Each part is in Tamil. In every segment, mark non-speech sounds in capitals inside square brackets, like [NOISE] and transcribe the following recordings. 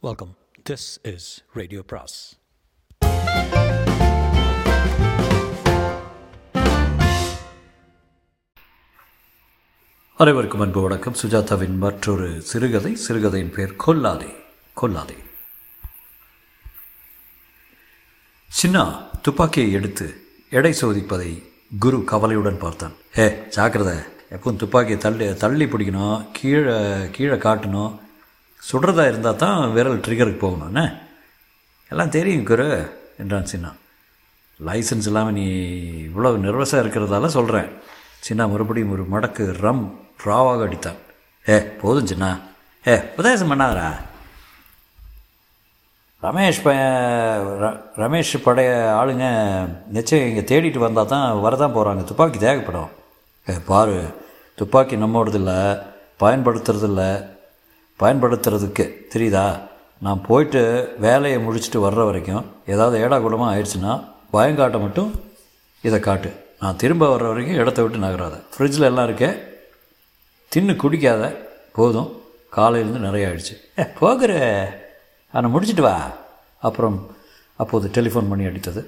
வெல்கம் திஸ் இஸ் ரேடியோ பிராஸ் அனைவருக்கும் அன்பு வணக்கம். சுஜாதாவின் மற்றொரு சிறுகதை சிறுகதையின் பெயர் கொல்லாதே கொல்லாதே. சின்னா துப்பாக்கியை எடுத்து எடை சோதிப்பதை குரு கவலையுடன் பார்த்தான். ஹே ஜாக்கிரதை. எப்பவும் துப்பாக்கியை தள்ளி தள்ளி பிடிக்கணும் கீழே கீழே காட்டணும். சுடுறதா இருந்தால் தான் விரல் ட்ரிகருக்கு போகணும் என்ன? எல்லாம் தெரியும் குரு என்றான் சின்னா. லைசன்ஸ் இல்லாமல் நீ இவ்வளோ நர்வஸாக இருக்கிறதால சொல்கிறேன் சின்னா மறுபடியும் ஒரு மடக்கு ரம் ராவாக அடித்தான். ஏ போதும் சின்னா. ஏ உபதேசம் பண்ணாதரா ரமேஷ் ப ர- ரமேஷ் படைய ஆளுங்க நிச்சயம் இங்கே தேடிட்டு வந்தால் தான் வரதான் போகிறாங்க துப்பாக்கி தேவைப்படும். ஏ பாரு துப்பாக்கி நம்மோடது இல்லை பயன்படுத்துறதில்ல பயன்படுத்துறதுக்கு. தெரியுதா? நான் போயிட்டு வேலையை முடிச்சுட்டு வர்ற வரைக்கும் ஏதாவது ஏடா கூடமாக ஆயிடுச்சுன்னா பயங்காட்ட மட்டும் இதை காட்டு. நான் திரும்ப வர்ற வரைக்கும் இடத்த விட்டு நகராத. ஃப்ரிட்ஜில் எல்லாம் இருக்கே தின்னு குடிக்காத போதும். காலையிலேருந்து நிறைய ஆயிடுச்சு. ஏ போகிற. ஆனால் முடிச்சுட்டு வா. அப்புறம் அப்போது டெலிஃபோன் பண்ணி அடித்தது.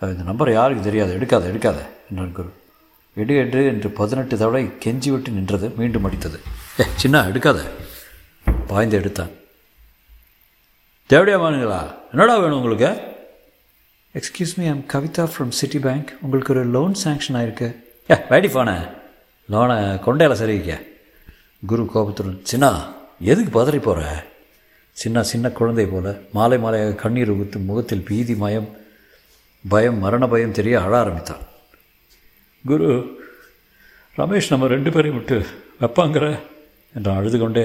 இந்த நம்பர் யாருக்கு தெரியாது? எடுக்காத எடுக்காத என்றான் குரு. எடு எடு என்று பதினெட்டு தடவை கெஞ்சி விட்டு நின்றது மீண்டும் அடித்தது. ஏ சின்ன எடுக்காத. பாய்ந்து எடுத்தான். தேவடியா மானுங்களா என்னடா வேணும் உங்களுக்கு? Excuse me I'm Kavitha from city bank உங்களுக்கு ஒரு லோன் சேங்ஷன் ஆயிருக்கு. ஏ வேடி ஃபோனை லோனை கொண்டையில சரிவிக்க குரு கோபத்துடன் சின்னா எதுக்கு பதறி போகிற சின்ன சின்ன குழந்தை போல மாலை மாலையாக கண்ணீர் ஊத்து முகத்தில் பீதி மயம் பயம் மரண பயம் தெரிய அழ ஆரம்பித்தான். குரு ரமேஷ் நம்ம ரெண்டு பேரையும் விட்டு வைப்பாங்கிற? என்றான் அழுது கொண்டே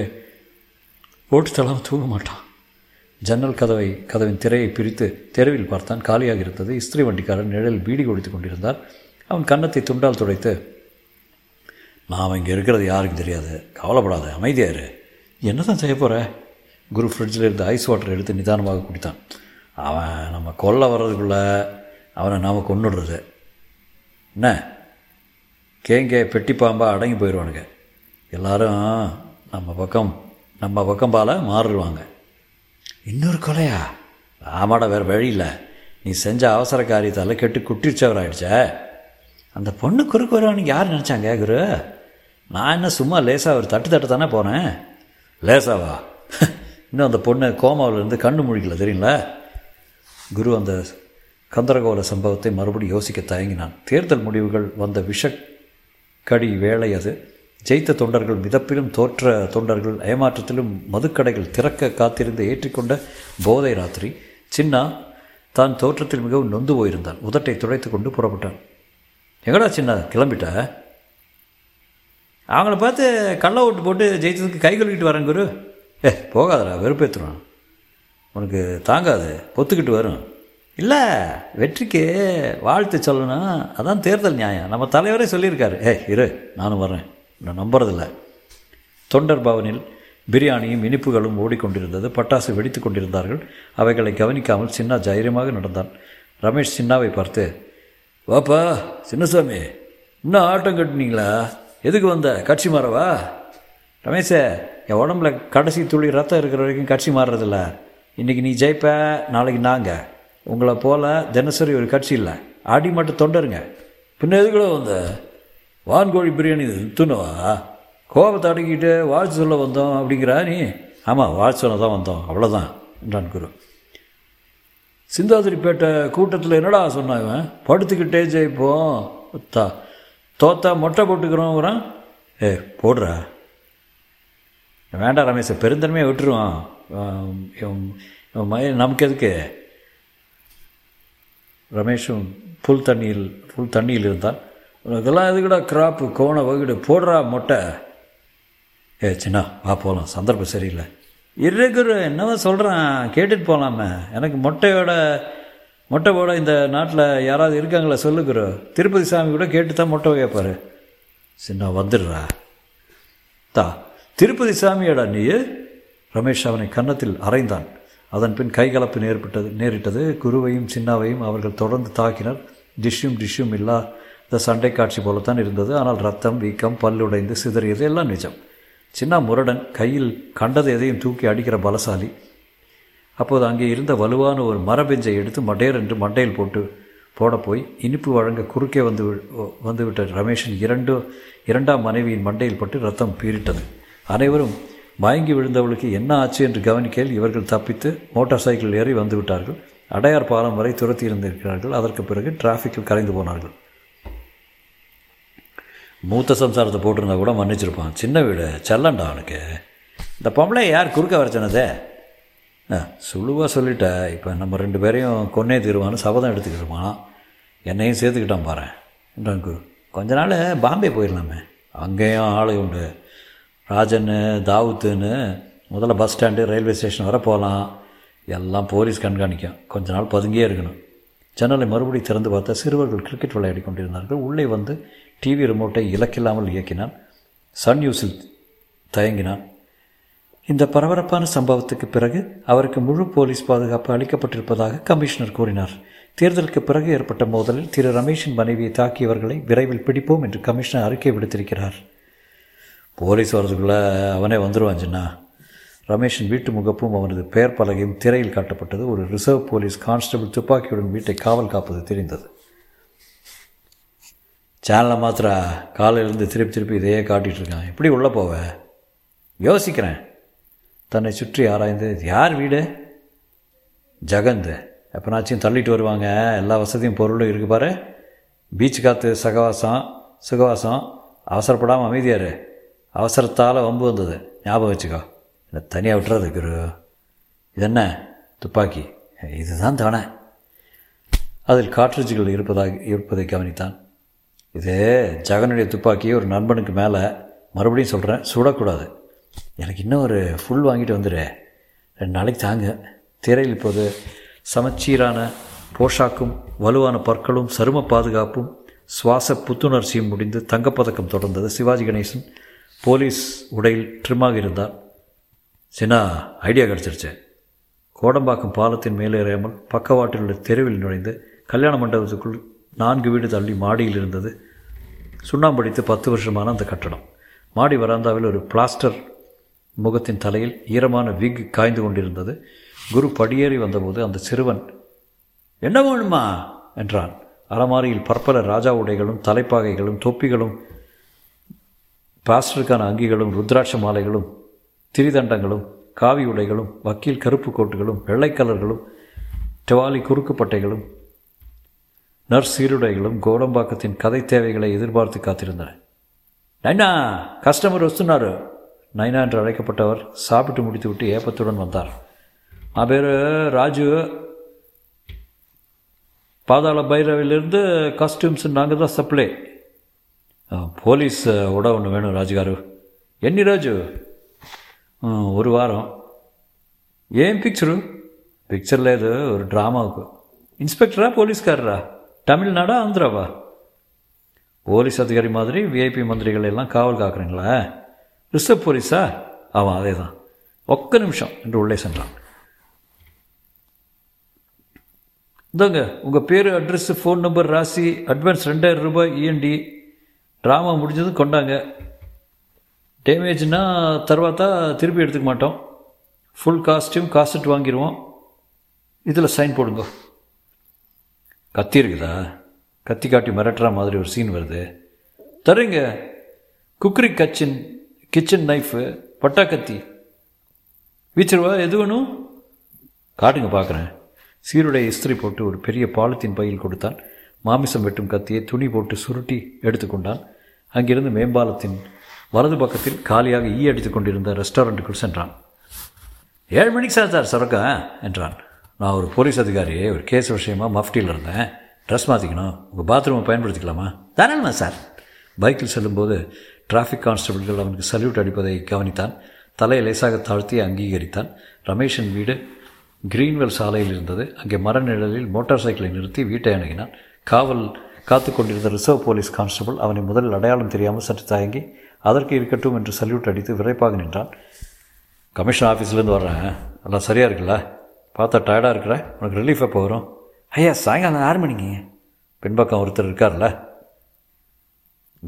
ஓட்டு தள்ளாமல் தூங்க மாட்டான். ஜன்னல் கதவை கதவின் திரையை பிரித்து தெருவில் பார்த்தான். காலியாக இருந்தது. இஸ்திரி வண்டிக்காரன் நிழல் பீடி கொடுத்து கொண்டிருந்தார். அவன் கன்னத்தை துண்டால் துடைத்து நான் இங்கே இருக்கிறது யாருக்கும் தெரியாது. கவலைப்படாத. அமைதியாரு என்ன தான் செய்ய போகிற குரு ஃப்ரிட்ஜில் இருந்து ஐஸ் வாட்டர் எடுத்து நிதானமாக குடித்தான். அவன் நம்ம கொல்ல வர்றதுக்குள்ளே அவனை நாம் கொண்டுடுறது என்ன? கேங்க பெட்டி பாம்பா அடங்கி போயிடுவானுங்க எல்லாரும் நம்ம பக்கம் நம்ம பக்கம் பால மாறிடுவாங்க இன்னொரு கொலையா? ஆமாடா வேறு வழி இல்லை. நீ செஞ்ச அவசர காரியத்தால் கெட்டு குட்டிச்சவர் ஆயிடுச்சே அந்த பொண்ணு குறுக்கு வருவானுங்க யார் நினச்சாங்க குரு? நான் என்ன சும்மா லேசாக ஒரு தட்டு தட்டு தானே போனேன் லேசாவா? [LAUGHS] இன்னும் அந்த பொண்ணு கோமாவிலேருந்து கண்ணு முழிக்கல தெரியுங்களா? குரு அந்த கந்தரகோல சம்பவத்தை மறுபடியும் யோசிக்க தயங்கினான். தேர்தல் முடிவுகள் வந்த கடி வேலை அது. ஜெயித்த தொண்டர்கள் மிதப்பிலும் தோற்ற தொண்டர்கள் ஏமாற்றத்திலும் மதுக்கடைகள் திறக்க காத்திருந்து ஏற்றிக்கொண்ட போதை ராத்திரி. சின்னா தான் தோற்றத்தில் மிகவும் நொந்து போயிருந்தான். உதட்டை துடைத்து கொண்டு புறப்பட்டான். எங்கடா சின்ன கிளம்பிட்ட? அவங்கள பார்த்து கள்ள ஓட்டு போட்டு ஜெயித்ததுக்கு கை கழுவிட்டு வரேன் குரு. ஏ போகாதடா வெறுப்பேற்றுறான் உனக்கு தாங்காது பொத்துக்கிட்டு வரும். இல்லை வெற்றிக்கு வாழ்த்து சொல்லணும் அதான் தேர்தல் நியாயம். நம்ம தலைவரே சொல்லியிருக்காரு. ஏ இரு நானும் வர்றேன். நான் நம்புறதில்ல. தொண்டர் பவனில் பிரியாணியும் இனிப்புகளும் ஓடிக்கொண்டிருந்தது. பட்டாசு வெடித்து கொண்டிருந்தார்கள். அவைகளை கவனிக்காமல் சின்னா தைரியமாக நடந்தான். ரமேஷ் சின்னாவை பார்த்து வாப்பா சின்னசாமி இன்னும் ஆட்டம் கட்டினீங்களா? எதுக்கு வந்த? கட்சி மாறவா? ரமேஷே என் உடம்புல கடைசி துளி ரத்தம் இருக்கிற வரைக்கும் கட்சி மாறுறதில்ல. இன்றைக்கி நீ ஜெயிப்ப நாளைக்கு நாங்கள் உங்களை போல் தினசரி ஒரு கட்சி இல்லை. ஆடி மட்டும் தொண்டருங்க. பின்ன எதுக்குள்ள வந்த? வான்கோழி பிரியாணி துணுவா கோபத்தை அடக்கிட்டு வாழ்த்து சொல்ல வந்தோம் அப்படிங்கிறா நீ? ஆமாம் வாழ்த்து சொல்ல தான் வந்தோம். அவ்வளோதான் என்றான் குரு. சிந்தாதிரிப்பேட்டை கூட்டத்தில் என்னடா சொன்னான் இவன்? படுத்துக்கிட்டே ஜெயிப்போம். தா தோத்தா மொட்டை போட்டுக்கிறோங்கிறான் ஏ போடுறா. வேண்டாம் ரமேஷை பெருந்தன்மையை விட்டுருவான். நமக்கு எதுக்கு? ரமேஷும் புல் தண்ணியில் புல் தண்ணியில் இருந்தான். உனக்கெல்லாம் கூட கிராப்பு கோண வகுடு போடுறா மொட்டை? ஏ சின்ன வா போகலாம் சந்தர்ப்பம் சரியில்லை. இருக்கிற என்னவோ சொல்கிறேன் கேட்டுட்டு போகலாமே எனக்கு மொட்டையோட மொட்டை போட இந்த நாட்டில் யாராவது இருக்காங்களா சொல்லுக்குறோ திருப்பதி சாமி கூட கேட்டு தான் மொட்டை கேட்பாரு சின்ன வந்துடுறா. தா திருப்பதி சாமியாடா நீ? ரமேஷ் அவனை கன்னத்தில் அரைந்தான் அதன் பின் கைகலப்பு நேர்பட்டது நேரிட்டது. குருவையும் சின்னாவையும் அவர்கள் தொடர்ந்து தாக்கினர். டிஷ்ஷும் டிஷ்ஷும் இல்லாத சண்டை காட்சி போலத்தான் இருந்தது. ஆனால் ரத்தம் வீக்கம் பல்லுடைந்து சிதறியது. எல்லாம் நிஜம். சின்ன முரடன் கையில் கண்டது எதையும் தூக்கி அடிக்கிற பலசாலி. அப்போது அங்கே இருந்த வலுவான ஒரு மரபெஞ்சை எடுத்து மடேர் என்று மண்டையில் போட்டு போட போய் இனிப்பு வழங்க குறுக்கே வந்து வி- வந்துவிட்ட ரமேஷின் இரண்டு இரண்டாம் மனைவியின் மண்டையில் பட்டு ரத்தம் பீரிட்டது அனைவரும் மயங்கி விழுந்தவளுக்கு என்ன ஆச்சு என்று கவனிக்கையில் இவர்கள் தப்பித்து மோட்டார் சைக்கிள் ஏறி வந்து விட்டார்கள் அடையார் பாலம் வரை துரத்தி இருந்திருக்கிறார்கள். அதற்கு பிறகு டிராஃபிக்கில் கலைந்து போனார்கள். மூத்த சம்சாரத்தை போட்டிருந்தா கூட மன்னிச்சிருப்பான். சின்ன வீடு செல்லண்டா அவனுக்கு. இந்த பொம்பளை யார் குறுக்க வர சொன்னதே ஆ சுழுவாக சொல்லிட்ட. இப்போ நம்ம ரெண்டு பேரையும் கொன்னே தீருவான்னு சபதம் எடுத்துக்கிட்டுருப்பான் என்னையும் சேர்த்துக்கிட்டான் பாரு என்றான் குரு. கொஞ்ச நாள் பாம்பே போயிடலாமே. அங்கேயும் ஆளு உண்டு. ராஜன்னு தாவூத்துன்னு முதல்ல பஸ் ஸ்டாண்டு ரயில்வே ஸ்டேஷன் வர போகலாம் எல்லாம் போலீஸ் கண்காணிக்கும். கொஞ்ச நாள் பதுங்கியே இருக்கணும். ஜன்னலை மறுபடியும் திறந்து பார்த்தா சிறுவர்கள் கிரிக்கெட் விளையாடி கொண்டிருந்தார்கள். உள்ளே வந்து டிவி ரிமோட்டை இலக்கில்லாமல் இயக்கினான். சன் நியூஸில் தயங்கினான். இந்த பரபரப்பான சம்பவத்துக்கு பிறகு அவருக்கு முழு போலீஸ் பாதுகாப்பு அளிக்கப்பட்டிருப்பதாக கமிஷனர் கூறினார். தேர்தலுக்கு பிறகு ஏற்பட்ட மோதலில் திரு ரமேஷின் மனைவியை தாக்கியவர்களை விரைவில் பிடிப்போம் என்று கமிஷனர் அறிக்கை விடுத்திருக்கிறார். போலீஸ் வரதுக்குள்ளே அவனே வந்துடுவான் சின்னா. ரமேஷின் வீட்டு முகப்பும் அவனது பெயர் பலகையும் திரையில் காட்டப்பட்டது. ஒரு ரிசர்வ் போலீஸ் கான்ஸ்டபிள் துப்பாக்கியுடன் வீட்டை காவல் காப்பது தெரிந்தது. சேனலை மாத்திரா காலையிலேருந்து திருப்பி திருப்பி இதையே காட்டிகிட்டு இருக்கான். எப்படி உள்ளே போவ? யோசிக்கிறேன். தன்னை சுற்றி ஆராய்ந்து யார் வீடு? ஜெகந்த். எப்போனாச்சும் தள்ளிட்டு வருவாங்க. எல்லா வசதியும் பொருளும் இருக்கு பாரு. பீச் காற்று சகவாசம் சுகவாசம். அவசரப்படாமல் அமைதியாரு அவசரத்தால் வம்பு வந்தது. ஞாபகம் வச்சுக்கோ. என்னை தனியாக விட்டுறது குரு. இது என்ன துப்பாக்கி. இதுதான் தானே அதில் காற்றுச்சிகள் இருப்பதாக இருப்பதை கவனித்தான். இது ஜெகனுடைய துப்பாக்கி ஒரு நண்பனுக்கு மேலே மறுபடியும் சொல்கிறேன் சுடக்கூடாது. எனக்கு இன்னும் ஒரு ஃபுல் வாங்கிட்டு வந்துடு. ரெண்டு நாளைக்கு தாங்க. திரையில் இப்போது சமச்சீரான போஷாக்கும் வலுவான பற்களும் சரும பாதுகாப்பும் சுவாச புத்துணர்ச்சியும் முடிந்து தங்கப்பதக்கம் தொடர்ந்தது சிவாஜி கணேசன். போலீஸ் உடையில் ட்ரிம்மாக இருந்தார் சின்னா ஐடியா கிடச்சிருச்சு. கோடம்பாக்கம் பாலத்தின் மேலே ஏறாமல் பக்கவாட்டில் உள்ள தெருவில் நுழைந்து கல்யாண மண்டபத்துக்குள் நான்கு வீடு தள்ளி மாடியில் இருந்தது. சுண்ணாம்படித்து பத்து வருஷமான அந்த கட்டடம். மாடி வராந்தாவில் ஒரு பிளாஸ்டர் முகத்தின் தலையில் ஈரமான விக் காய்ந்து கொண்டிருந்தது. குரு படியேறி வந்தபோது அந்த சிறுவன் என்ன வேணுமா? என்றான். அலமாரியில் பற்பல ராஜா உடைகளும் தலைப்பாகைகளும் தொப்பிகளும் பாஸ்டருக்கான அங்கிகளும் ருத்ராட்ச மாலைகளும் திரிதண்டங்களும் காவி உடைகளும் வக்கீல் கருப்பு கோட்டுகளும் வெள்ளை கலர்களும் டவாலி குறுக்குப்பட்டைகளும் நர்ஸ் சீருடைகளும் கோடம்பாக்கத்தின் கதை தேவைகளை எதிர்பார்த்து காத்திருந்தன. நைனா கஸ்டமர் வస్తున్నారు நைனா என்று அழைக்கப்பட்டவர் சாப்பிட்டு முடித்துவிட்டு ஏப்பத்துடன் வந்தார். நான் பேர் ராஜு. பாதாள பைரவிலிருந்து காஸ்டியூம்ஸ் நாங்கள் தான் சப்ளை போலீஸ் உட ஒன்று வேணும் ராஜுகாரு ఎన్ని రోజు ఆ, ஒரு వారం ఏం పిక్చరు పిక్చర్ లేదు ஒரு డ్రామాకు இன்ஸ்பெக்டரா போலீஸ்காரரா தமிழ்நாடா ஆந்திராவா போலீஸ் அதிகாரி மாதிரி விஐபி மந்திரிகள் எல்லாம் காவல் காக்குறீங்களா ரிசர்வ் போலீஸா ஆமாம் அதே தான் ஒக்க நிமிஷம் என்று உள்ளே சென்றான் இந்தாங்க உங்கள் பேர் அட்ரஸ் ஃபோன் நம்பர் ராசி அட்வான்ஸ் ரெண்டாயிரம் ரூபாய் இஎன்டி ட்ராமா முடிஞ்சதும் கொண்டாங்க டேமேஜ்னா తర్వాత திருப்பி எடுத்துக்க மாட்டோம் ஃபுல் காஸ்ட்யூம் காசட் வாங்கிடுவோம் இதில் சைன் போடுங்க கத்தி இருக்குதா கத்தி காட்டி மிரட்டுற மாதிரி ஒரு சீன் வருது தருங்க குக்கரி கச்சின் கிச்சன் நைஃபு பட்டா கத்தி வீச்சிருவா எது வேணும் காட்டுங்க பார்க்குறேன் சீருடைய இஸ்திரி போட்டு ஒரு பெரிய பாலித்தீன் பையில் கொடுத்தான் மாமிசம் வெட்டும் கத்தியை துணி போட்டு சுருட்டி எடுத்துக்கொண்டான் அங்கிருந்து மேம்பாலத்தின் வலது பக்கத்தில் காலியாக ஈ அடித்துக் கொண்டிருந்த ரெஸ்டாரண்ட்டுக்குள் சென்றான். ஏழு மணிக்கு சார் சார் சரக்கா? என்றான். நான் ஒரு போலீஸ் அதிகாரி ஒரு கேஸ் விஷயமா மஃப்டியில் இருந்தேன். ட்ரெஸ் மாற்றிக்கணும் உங்கள் பாத்ரூமை பயன்படுத்திக்கலாமா? தாராளமா சார். பைக்கில் செல்லும்போது டிராஃபிக் கான்ஸ்டபிள்கள் அவனுக்கு சல்யூட் அடிப்பதை கவனித்தான். தலையை லேசாக தாழ்த்தி அங்கீகரித்தான். ரமேஷின் வீடு கிரீன்வெல் சாலையில் இருந்தது. அங்கே மர நிழலில் மோட்டார் சைக்கிளை நிறுத்தி வீட்டை அணுகினான். காவல் காத்து கொண்டிருந்த ரிசர்வ் போலீஸ் கான்ஸ்டபிள் அவனை முதலில் அடையாளம் தெரியாமல் சற்று தயங்கி அதற்கு இருக்கட்டும் என்று சல்யூட் அடித்து விரைப்பாக நின்றான். கமிஷன் ஆஃபீஸ்லேருந்து வர்றேன். எல்லாம் சரியாக இருக்குல்ல? பார்த்தா டயர்டாக இருக்கிற? உனக்கு ரிலீஃப் எப்போ வரும்? ஐயா சாயங்காலம் ஆறு மணிங்க பின்பக்கம் ஒருத்தர் இருக்கார்ல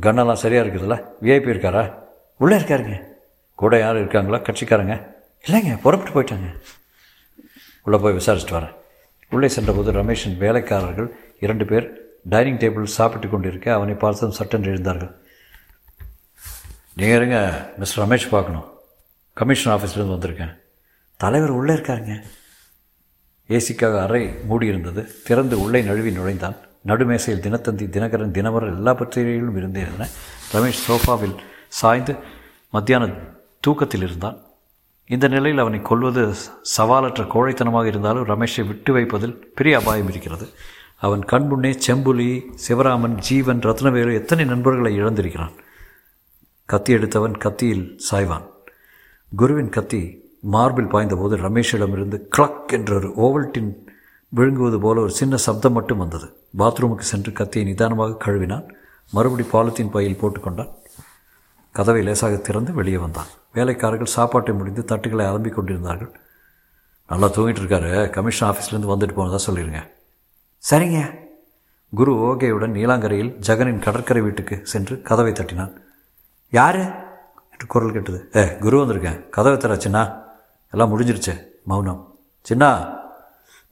கன்னெல்லாம் சரியாக இருக்குதுல்ல? விஐபி இருக்காரா? உள்ளே இருக்காருங்க. கூட யாரும் இருக்காங்களா? கட்சிக்காரங்க? இல்லைங்க புறப்பட்டு போயிட்டாங்க. உள்ளே போய் விசாரிச்சுட்டு வரேன். உள்ளே சென்றபோது ரமேஷின் வேலைக்காரர்கள் இரண்டு பேர் டைனிங் டேபிள் சாப்பிட்டு கொண்டிருக்க அவனை பார்த்ததும் சட்டென்று எழுந்தார்கள். நீங்கள் இருங்க மிஸ்டர் ரமேஷ் பார்க்கணும். கமிஷன் ஆஃபீஸ்லேருந்து வந்திருக்கேன். தலைவர் உள்ளே இருக்காருங்க. ஏசிக்காக அறை மூடியிருந்தது. திறந்து உள்ளே நழுவி நுழைந்தான். நடுமேசையில் தினத்தந்தி தினகரன் தினமரன் எல்லா பத்திரிகைகளும் இருந்திருந்தன ரமேஷ் சோஃபாவில் சாய்ந்து மத்தியான தூக்கத்தில் இருந்தான். இந்த நிலையில் அவனை கொல்வது சவாலற்ற கோழைத்தனமாக இருந்தாலும் ரமேஷை விட்டு வைப்பதில் பெரிய அபாயம் இருக்கிறது. அவன் கண்முன்னே செம்புலி சிவராமன் ஜீவன் ரத்னவேலு எத்தனை நண்பர்களை இழந்திருக்கிறான்? கத்தி எடுத்தவன் கத்தியில் சாய்வான். குருவின் கத்தி மார்பில் பாய்ந்தபோது ரமேஷிடமிருந்து கிளக் என்ற ஒரு ஓவல்டின் விழுங்குவது போல ஒரு சின்ன சப்தம் மட்டும் வந்தது. பாத்ரூமுக்கு சென்று கத்தியை நிதானமாக கழுவினான். மறுபடி பாலத்தின் பையில் போட்டுக்கொண்டான். கதவை லேசாக திறந்து வெளியே வந்தான். வேலைக்காரர்கள் சாப்பாட்டை முடிந்து தட்டுகளை அலம்பிக் கொண்டிருந்தார்கள். நல்லா தூங்கிட்டு இருக்காரு. கமிஷன் ஆஃபீஸ்லேருந்து வந்துட்டு போனதாக சொல்லிடுங்க சரிங்க. குரு ஓகேயுடன் நீலாங்கரையில் ஜெகனின் கடற்கரை வீட்டுக்கு சென்று கதவை தட்டினான். யாரு? என்று குரல் கேட்டது. ஏ குரு வந்திருக்கேன் கதவை தர சின்னா. எல்லாம் முடிஞ்சிருச்சு. மௌனம். சின்னா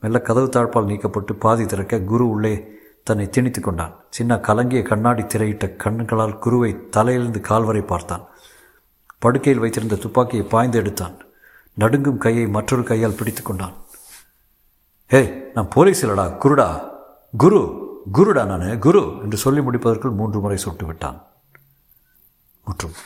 மெல்ல கதவு தாழ்பால் நீக்கப்பட்டு பாதி திறக்க குரு உள்ளே தன்னை திணித்து கொண்டான். சின்ன கலங்கிய கண்ணாடி திரையிட்ட கண்ணுகளால் குருவை தலையிலிருந்து கால்வரை பார்த்தான். படுக்கையில் வைத்திருந்த துப்பாக்கியை பாய்ந்து எடுத்தான். நடுங்கும் கையை மற்றொரு கையால் பிடித்து கொண்டான். ஏய் நான் போலீஸ் இல்லடா குருடா. குரு குருடா நான் குரு என்று சொல்லி முடிப்பதற்குள் மூன்று முறை சுட்டு விட்டான் முற்றும்.